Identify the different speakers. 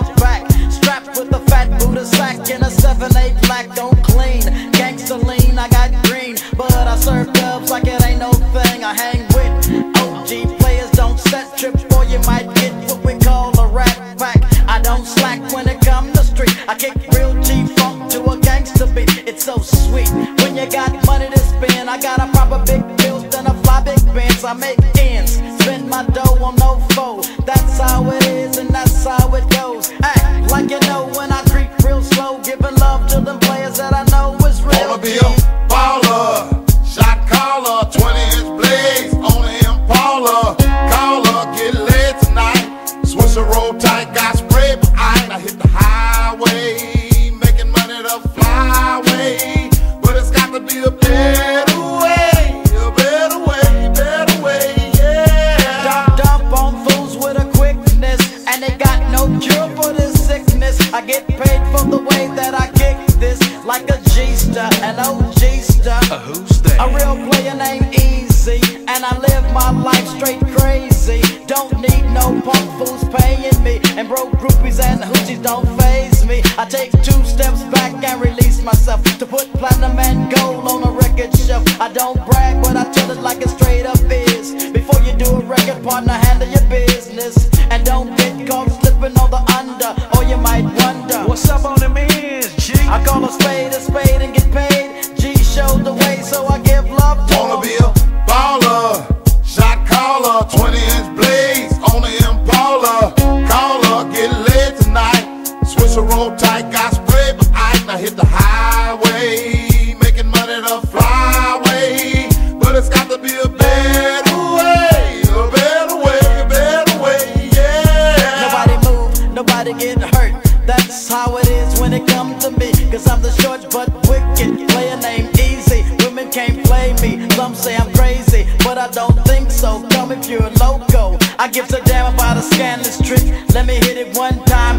Speaker 1: jump back. Strapped with a fat Buddha sack and a 7-8 black. Don't clean, gangster lean. I got green, but I serve dubs like it ain't no thing. I hang with OG players, don't set trips, for you might get what we call a rat pack. I don't slack when it come to street. I kick real G funk to a gangster beat. It's so sweet when you got money to spend. I got a proper big build and a fly big bands. I make ends, spend my dough on no foe. That
Speaker 2: Impala. Caller, get laid tonight. Swish a roll tight, got spray behind. I hit the highway, making money the flyway. But it's got to be a better way, a better way, better way, yeah.
Speaker 1: Dump, dump on fools with a quickness, and they got no cure for this sickness. I get paid G-star, an OG star.
Speaker 3: who's that?
Speaker 1: A real player named Eazy, and I live my life straight crazy. Don't need no punk fools paying me, and broke groupies and hoochies don't phase me. I take two steps back and release myself to put platinum and gold on a record shelf. I don't brag, but I tell it like it straight up is. Before you do a record, partner, handle your business, and don't get caught slipping on the under, comes to me. Cause I'm the short but wicked player named Eazy. Women can't play me. Some say I'm crazy, but I don't think so. Come if you're a loco. I give a damn about a scandalous trick. Let me hit it one time.